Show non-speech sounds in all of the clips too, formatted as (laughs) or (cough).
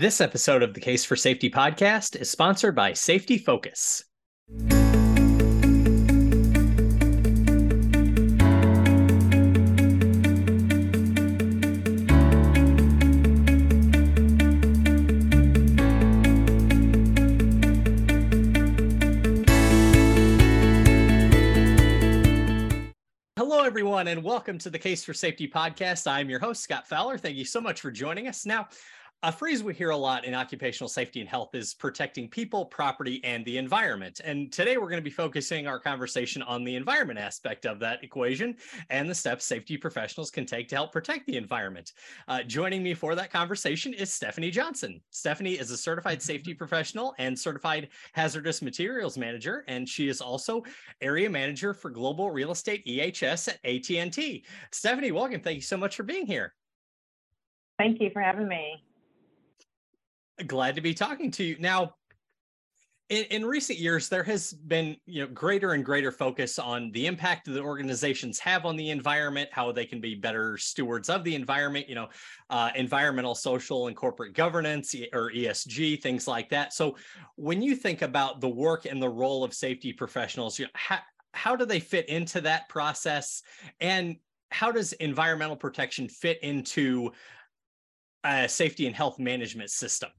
This episode of the Case for Safety podcast is sponsored by Safety Focus. Hello, everyone, and welcome to the Case for Safety podcast. I'm your host, Scott Fowler. Thank you so much for joining us. Now, a phrase we hear a lot in occupational safety and health is protecting people, property, and the environment. And today we're going to be focusing our conversation on the environment aspect of that equation and the steps safety professionals can take to help protect the environment. Uh, joining me for that conversation is Stephanie Johnson. Stephanie is a certified (laughs) safety professional and certified hazardous materials manager, and she is also area manager for global real estate EHS at AT&T. Stephanie, welcome. Thank you so much for being here. Thank you for having me glad to be talking to you. Now, in, in, recent years, there has been you know greater and greater focus on the impact that organizations have on the environment, how they can be better stewards of the environment, you know, uh, environmental, social, and corporate governance or ESG, things like that. So, when you think about the work and the role of safety professionals, you know, how, how do they fit into that process, and how does environmental protection fit into a safety and health management system?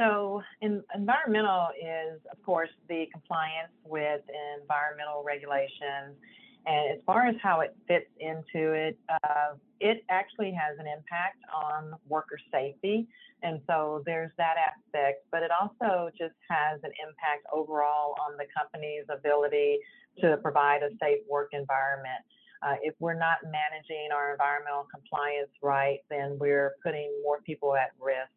So, in, environmental is, of course, the compliance with environmental regulations. And as far as how it fits into it, uh, it actually has an impact on worker safety. And so there's that aspect, but it also just has an impact overall on the company's ability to provide a safe work environment. Uh, if we're not managing our environmental compliance right, then we're putting more people at risk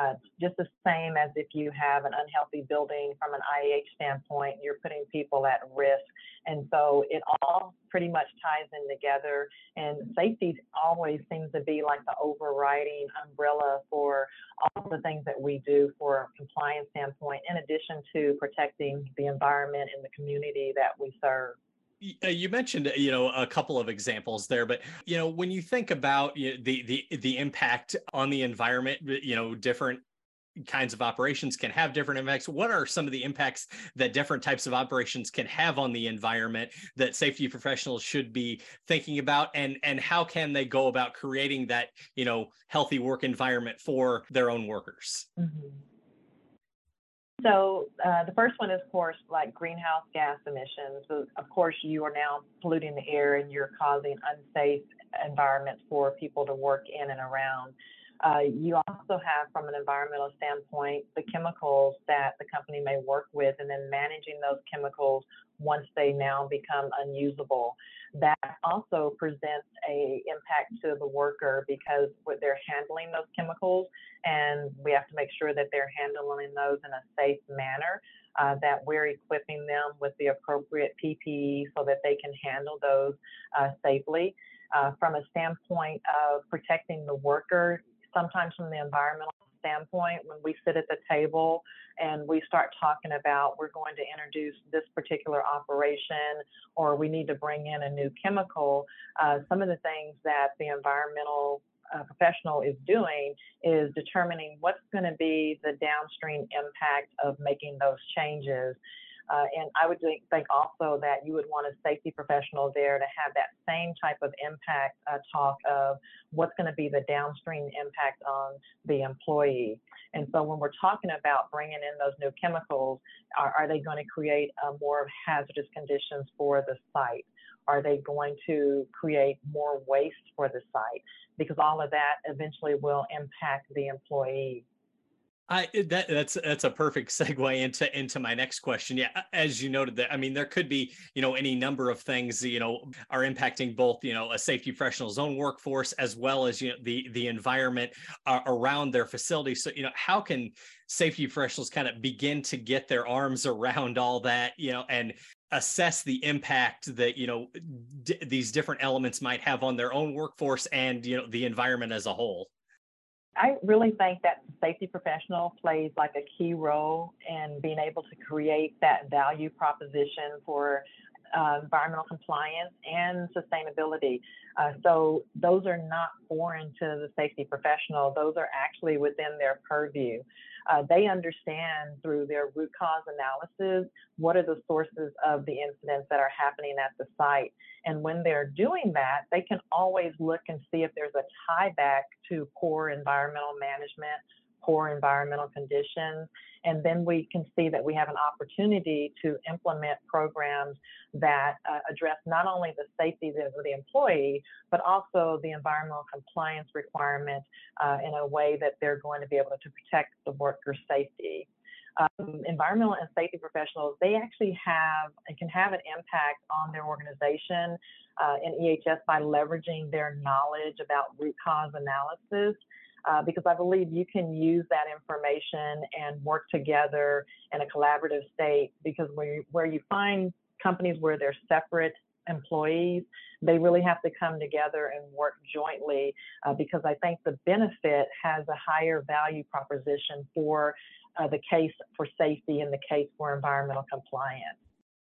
uh, just the same as if you have an unhealthy building from an IAH standpoint, you're putting people at risk. And so it all pretty much ties in together. And safety always seems to be like the overriding umbrella for all the things that we do for a compliance standpoint, in addition to protecting the environment and the community that we serve. Uh, you mentioned you know a couple of examples there but you know when you think about you know, the the the impact on the environment you know different kinds of operations can have different impacts what are some of the impacts that different types of operations can have on the environment that safety professionals should be thinking about and and how can they go about creating that you know healthy work environment for their own workers mm-hmm. So uh, the first one is, of course, like greenhouse gas emissions. So of course, you are now polluting the air and you're causing unsafe environments for people to work in and around. Uh, you also have, from an environmental standpoint, the chemicals that the company may work with, and then managing those chemicals once they now become unusable. That also presents a impact to the worker because they're handling those chemicals, and we have to make sure that they're handling those in a safe manner. Uh, that we're equipping them with the appropriate PPE so that they can handle those uh, safely. Uh, from a standpoint of protecting the worker, sometimes from the environmental standpoint, when we sit at the table and we start talking about we're going to introduce this particular operation or we need to bring in a new chemical, uh, some of the things that the environmental uh, professional is doing is determining what's going to be the downstream impact of making those changes. Uh, and I would think also that you would want a safety professional there to have that same type of impact uh, talk of what's going to be the downstream impact on the employee. And so when we're talking about bringing in those new chemicals, are, are they going to create uh, more hazardous conditions for the site? Are they going to create more waste for the site? Because all of that eventually will impact the employee. I eh, that that's that's a perfect segue into into my next question. Yeah, as you noted that I mean there could be, you know, any number of things, you know, are impacting both, you know, a safety professional's own workforce as well as you know the the environment uh, around their facility. So, you know, how can safety professionals kind of begin to get their arms around all that, you know, and assess the impact that you know d- these different elements might have on their own workforce and you know the environment as a whole I really think that safety professional plays like a key role in being able to create that value proposition for uh, environmental compliance and sustainability. Uh, so those are not foreign to the safety professional. Those are actually within their purview. Uh, they understand through their root cause analysis what are the sources of the incidents that are happening at the site. And when they're doing that, they can always look and see if there's a tie back to poor environmental management poor environmental conditions. And then we can see that we have an opportunity to implement programs that uh, address not only the safety of the employee, but also the environmental compliance requirement uh, in a way that they're going to be able to protect the worker's safety. Um, environmental and safety professionals, they actually have and can have an impact on their organization uh, in EHS by leveraging their knowledge about root cause analysis uh, because I believe you can use that information and work together in a collaborative state. Because where you, where you find companies where they're separate employees, they really have to come together and work jointly uh, because I think the benefit has a higher value proposition for uh, the case for safety and the case for environmental compliance.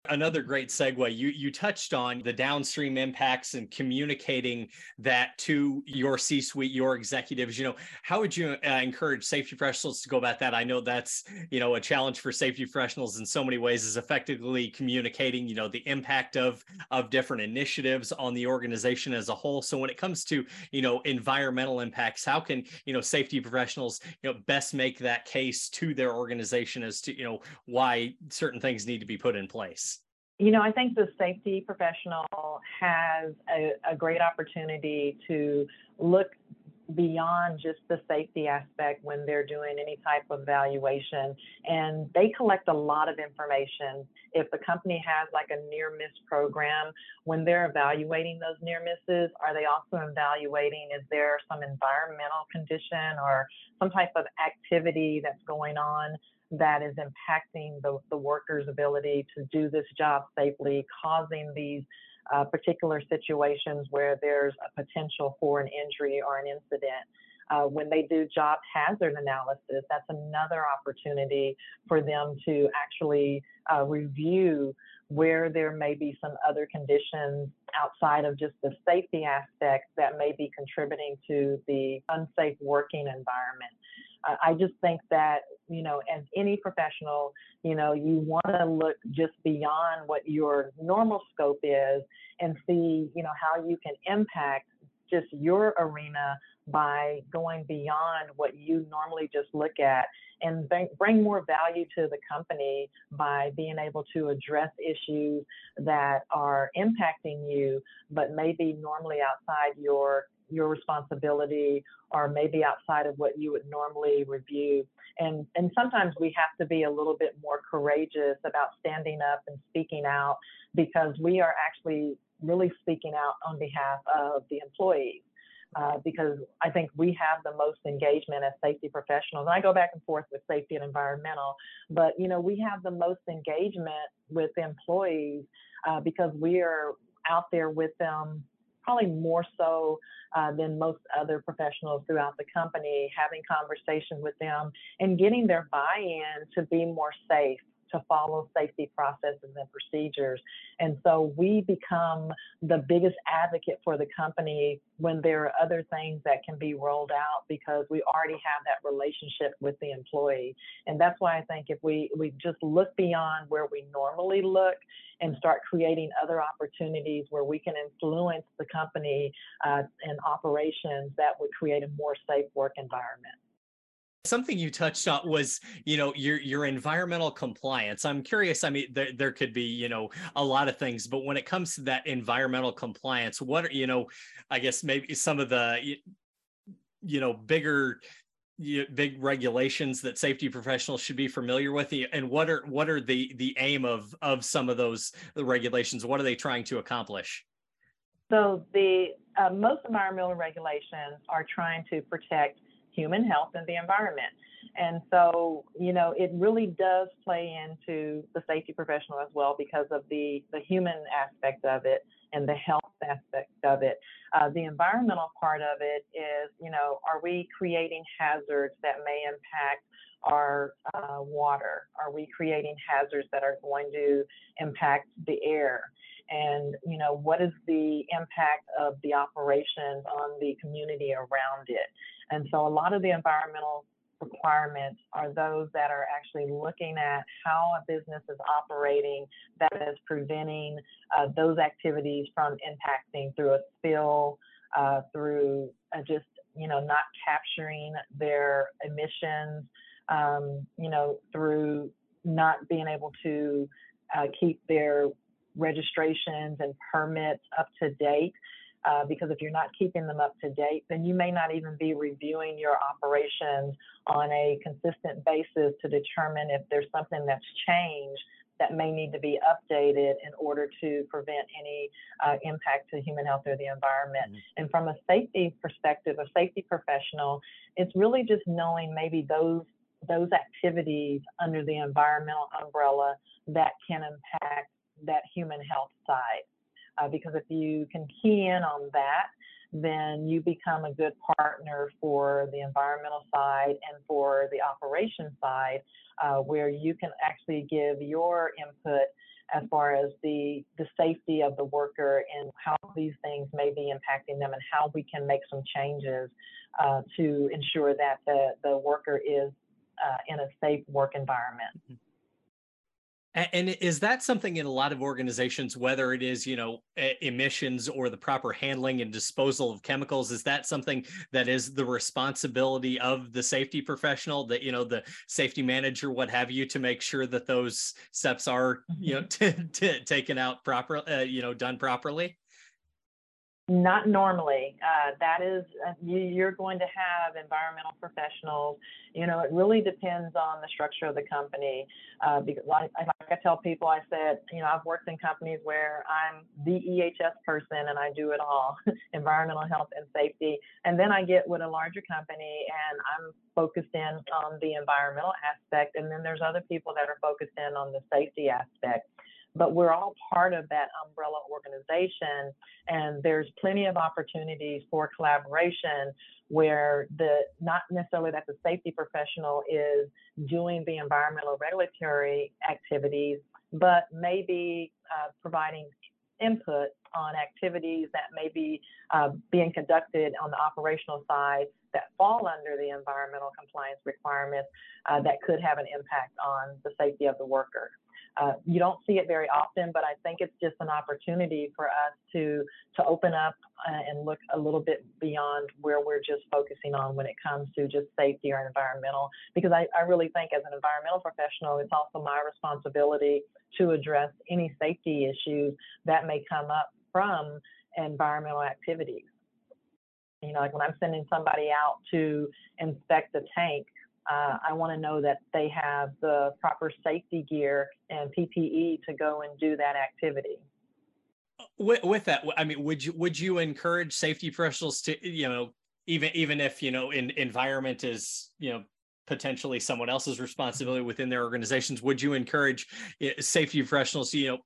Another great segue. You you touched on the downstream impacts and communicating that to your C-suite, your executives. You know, how would you uh, encourage safety professionals to go about that? I know that's you know a challenge for safety professionals in so many ways is effectively communicating. You know, the impact of of different initiatives on the organization as a whole. So when it comes to you know environmental impacts, how can you know safety professionals you know best make that case to their organization as to you know why certain things need to be put in place? You know, I think the safety professional has a, a, great opportunity to look beyond just the safety aspect when they're doing any type of evaluation. And they collect a lot of information. If the company has like a near miss program, when they're evaluating those near misses, are they also evaluating is there some environmental condition or some type of activity that's going on that is impacting the, the worker's ability to do this job safely, causing these uh, particular situations where there's a potential for an injury or an incident. Uh, when they do job hazard analysis, that's another opportunity for them to actually uh, review where there may be some other conditions outside of just the safety aspect that may be contributing to the unsafe working environment. I just think that, you know, as any professional, you know, you want to look just beyond what your normal scope is and see, you know, how you can impact just your arena by going beyond what you normally just look at and bring more value to the company by being able to address issues that are impacting you, but maybe normally outside your your responsibility or maybe outside of what you would normally review. And, and sometimes we have to be a little bit more courageous about standing up and speaking out because we are actually really speaking out on behalf of the employees. Uh, because I think we have the most engagement as safety professionals. And I go back and forth with safety and environmental, but you know we have the most engagement with employees uh, because we are out there with them probably more so uh, than most other professionals throughout the company, having conversation with them and getting their buy-in to be more safe to follow safety processes and procedures. And so we become the biggest advocate for the company when there are other things that can be rolled out because we already have that relationship with the employee. And that's why I think if we, we just look beyond where we normally look and start creating other opportunities where we can influence the company uh, and operations, that would create a more safe work environment something you touched on was you know your your environmental compliance. I'm curious i mean there, there could be you know a lot of things but when it comes to that environmental compliance what are you know i guess maybe some of the you know bigger big regulations that safety professionals should be familiar with and what are what are the the aim of of some of those regulations? What are they trying to accomplish? So the uh, most environmental regulations are trying to protect human health and the environment. And so, you know, it really does play into the safety professional as well because of the, the human aspect of it and the health aspect of it. Uh, the environmental part of it is, you know, are we creating hazards that may impact our uh, water? Are we creating hazards that are going to impact the air? And, you know, what is the impact of the operations on the community around it? And so a lot of the environmental requirements are those that are actually looking at how a business is operating that is preventing uh, those activities from impacting through a spill, uh, through uh, just you know not capturing their emissions, um, you know through not being able to uh, keep their registrations and permits up to date. Uh, because if you're not keeping them up to date, then you may not even be reviewing your operations on a consistent basis to determine if there's something that's changed that may need to be updated in order to prevent any uh, impact to human health or the environment. Mm-hmm. And from a safety perspective, a safety professional, it's really just knowing maybe those those activities under the environmental umbrella that can impact that human health side uh, because if you can key in on that, then you become a good partner for the environmental side and for the operation side, uh, where you can actually give your input as far as the the safety of the worker and how these things may be impacting them and how we can make some changes uh, to ensure that the the worker is uh, in a safe work environment. Mm-hmm. And is that something in a lot of organizations, whether it is, you know, emissions or the proper handling and disposal of chemicals, is that something that is the responsibility of the safety professional, that, you know, the safety manager, what have you, to make sure that those steps are, you know, mm-hmm. (laughs) t- t- taken out properly, uh, you know, done properly? Not normally. Uh, that is, uh, you, are going to have environmental professionals. You know, it really depends on the structure of the company. Uh, because, like, like, I tell people, I said, you know, I've worked in companies where I'm the EHS person and I do it all (laughs) environmental health and safety. And then I get with a larger company and I'm focused in on the environmental aspect. And then there's other people that are focused in on the safety aspect but we're all part of that umbrella organization. And there's plenty of opportunities for collaboration where the not necessarily that the safety professional is doing the environmental regulatory activities, but maybe uh, providing input on activities that may be uh, being conducted on the operational side that fall under the environmental compliance requirements uh, that could have an impact on the safety of the worker. Uh, you don't see it very often, but I think it's just an opportunity for us to to open up uh, and look a little bit beyond where we're just focusing on when it comes to just safety or environmental. Because I, I really think as an environmental professional, it's also my responsibility to address any safety issues that may come up from environmental activities. You know, like when I'm sending somebody out to inspect a tank, uh, I want to know that they have the proper safety gear and PPE to go and do that activity. With, with that, I mean, would you would you encourage safety professionals to you know even even if you know in, environment is you know potentially someone else's responsibility within their organizations would you encourage eh, safety professionals to you know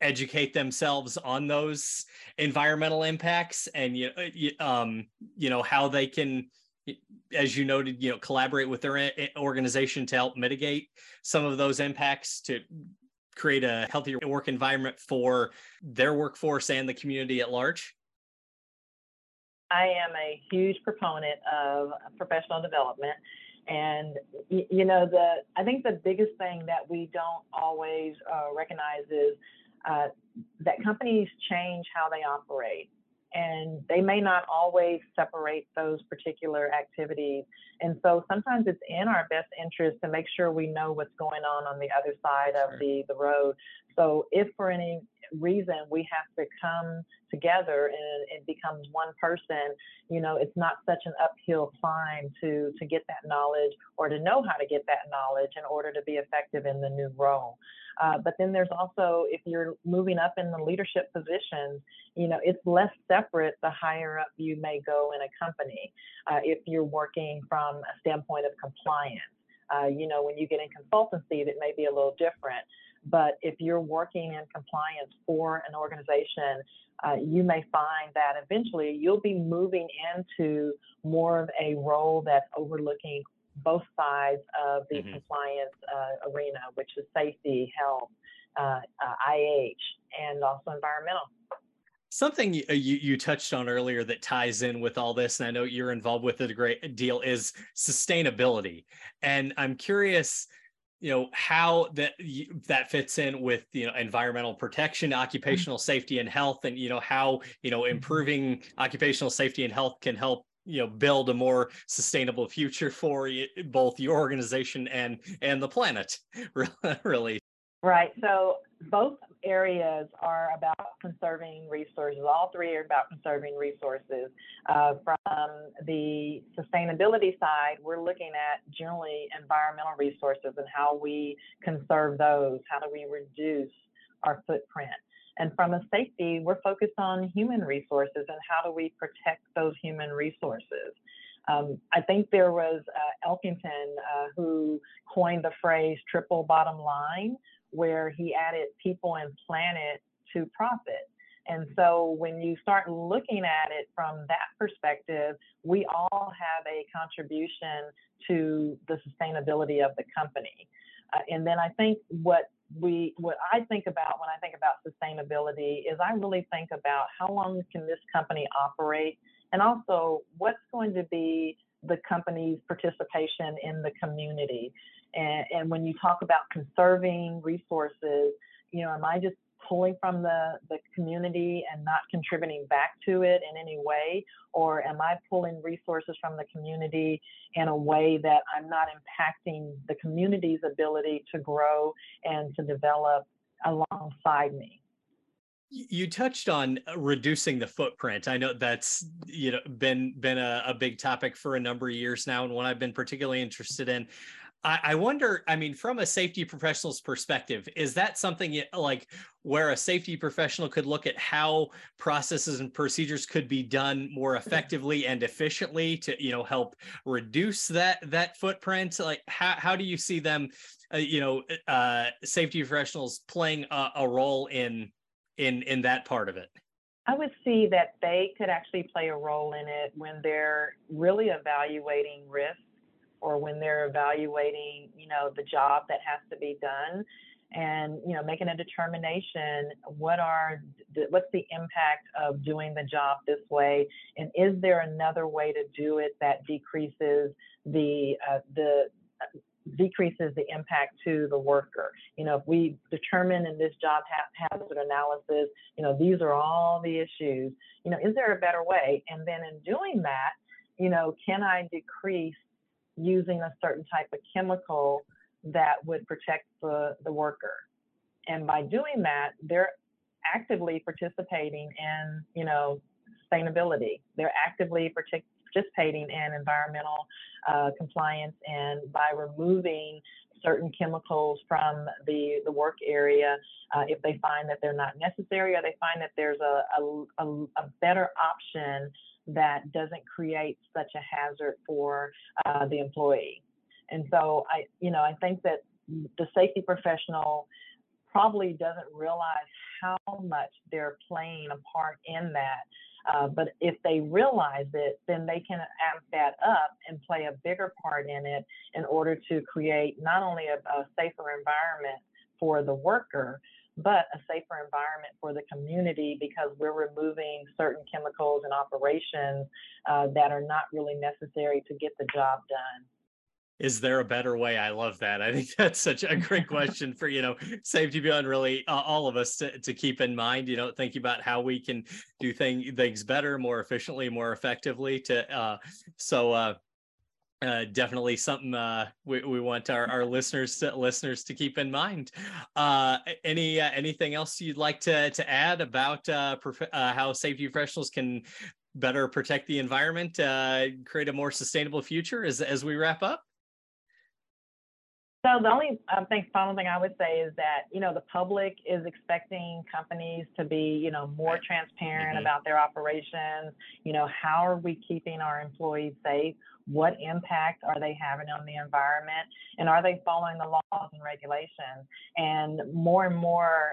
educate themselves on those environmental impacts and you know, um you know how they can as you noted, you know, collaborate with their organization to help mitigate some of those impacts to create a healthier work environment for their workforce and the community at large? I am a huge proponent of professional development. And you know, the I think the biggest thing that we don't always uh, recognize is uh, that companies change how they operate and they may not always separate those particular activities. And so sometimes it's in our best interest to make sure we know what's going on on the other side of the, the road. So if for any reason we have to come together and it becomes one person, you know, it's not such an uphill climb to to get that knowledge or to know how to get that knowledge in order to be effective in the new role. Uh, but then there's also, if you're moving up in the leadership positions, you know, it's less separate the higher up you may go in a company uh, if you're working from a standpoint of compliance. Uh, you know, when you get in consultancy, that may be a little different. But if you're working in compliance for an organization, uh, you may find that eventually you'll be moving into more of a role that's overlooking both sides of the mm-hmm. compliance uh, arena, which is safety, health, uh, IH, uh, and also environmental. Something you, you, you touched on earlier that ties in with all this, and I know you're involved with it a great deal, is sustainability. And I'm curious you know how that that fits in with you know environmental protection occupational safety and health and you know how you know mm-hmm. improving occupational safety and health can help you know build a more sustainable future for both your organization and and the planet (laughs) really right so both areas are about conserving resources. All three are about conserving resources. Uh, from the sustainability side, we're looking at generally environmental resources and how we conserve those. How do we reduce our footprint? And from a safety, we're focused on human resources and how do we protect those human resources. Um, I think there was uh, Elkington uh, who coined the phrase triple bottom line, where he added people and planet to profit. And so when you start looking at it from that perspective, we all have a contribution to the sustainability of the company. Uh, and then I think what we what I think about when I think about sustainability is I really think about how long can this company operate and also what's going to be the company's participation in the community. And, and when you talk about conserving resources, you know, am I just pulling from the, the community and not contributing back to it in any way? Or am I pulling resources from the community in a way that I'm not impacting the community's ability to grow and to develop alongside me? You touched on uh, reducing the footprint. I know that's you know been been a, a big topic for a number of years now, and one I've been particularly interested in. I, wonder, I mean, from a safety professional's perspective, is that something like where a safety professional could look at how processes and procedures could be done more (laughs) effectively and efficiently to, you know, help reduce that that footprint? Like, how how do you see them, uh, you know, uh, safety professionals playing a, a role in in in that part of it? I would see that they could actually play a role in it when they're really evaluating risk or when they're evaluating, you know, the job that has to be done and, you know, making a determination what are what's the impact of doing the job this way and is there another way to do it that decreases the uh, the decreases the impact to the worker. You know, if we determine in this job hazard analysis, you know, these are all the issues, you know, is there a better way? And then in doing that, you know, can I decrease using a certain type of chemical that would protect the, the worker. And by doing that, they're actively participating in, you know, sustainability. They're actively participating in environmental uh, compliance and by removing certain chemicals from the, the work area uh, if they find that they're not necessary or they find that there's a, a, a better option that doesn't create such a hazard for uh, the employee. And so I, you know, I think that the safety professional probably doesn't realize how much they're playing a part in that. Uh, but if they realize it, then they can amp that up and play a bigger part in it in order to create not only a, a safer environment for the worker, but a safer environment for the community because we're removing certain chemicals and operations uh, that are not really necessary to get the job done is there a better way i love that i think (laughs) that's such a great question for you know safety beyond really uh, all of us to, to keep in mind you know thinking about how we can do thing, things better more efficiently more effectively to uh, so uh, uh, definitely something uh, we, we want our, our listeners to, listeners to keep in mind. Uh, any uh, anything else you'd like to to add about uh, prof- uh, how safety professionals can better protect the environment, uh, create a more sustainable future as as we wrap up? So the only I think final thing I would say is that you know the public is expecting companies to be you know more transparent mm-hmm. about their operations. You know how are we keeping our employees safe? what impact are they having on the environment and are they following the laws and regulations and more and more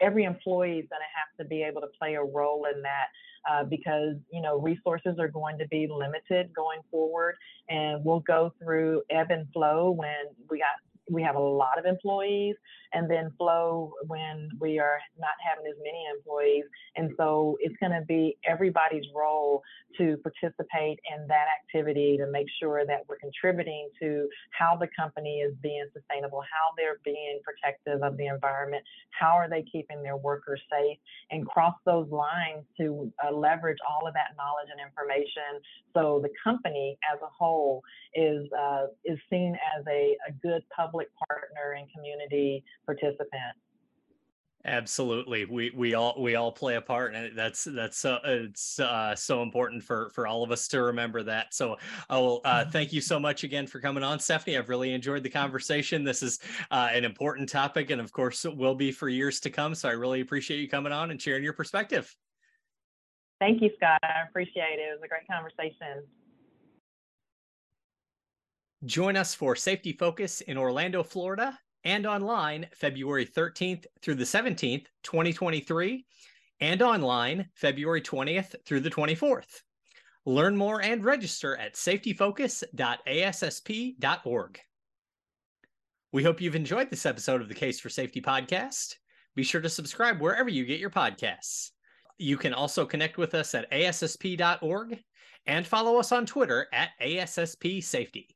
every employee is going to have to be able to play a role in that uh, because you know resources are going to be limited going forward and we'll go through ebb and flow when we got we have a lot of employees and then flow when we are not having as many employees. And so it's going to be everybody's role to participate in that activity to make sure that we're contributing to how the company is being sustainable, how they're being protective of the environment, how are they keeping their workers safe, and cross those lines to uh, leverage all of that knowledge and information so the company as a whole is uh, is seen as a, a good public partner and community participant. Absolutely, we we all we all play a part, and that's that's uh, it's uh, so important for for all of us to remember that. So, I will uh, mm-hmm. thank you so much again for coming on, Stephanie. I've really enjoyed the conversation. This is uh, an important topic, and of course, it will be for years to come. So, I really appreciate you coming on and sharing your perspective. Thank you, Scott. I appreciate it. It was a great conversation. Join us for Safety Focus in Orlando, Florida and online February 13th through the 17th, 2023, and online February 20th through the 24th. Learn more and register at safetyfocus.assp.org. We hope you've enjoyed this episode of the Case for Safety podcast. Be sure to subscribe wherever you get your podcasts. You can also connect with us at ASSP.org and follow us on Twitter at ASSP Safety.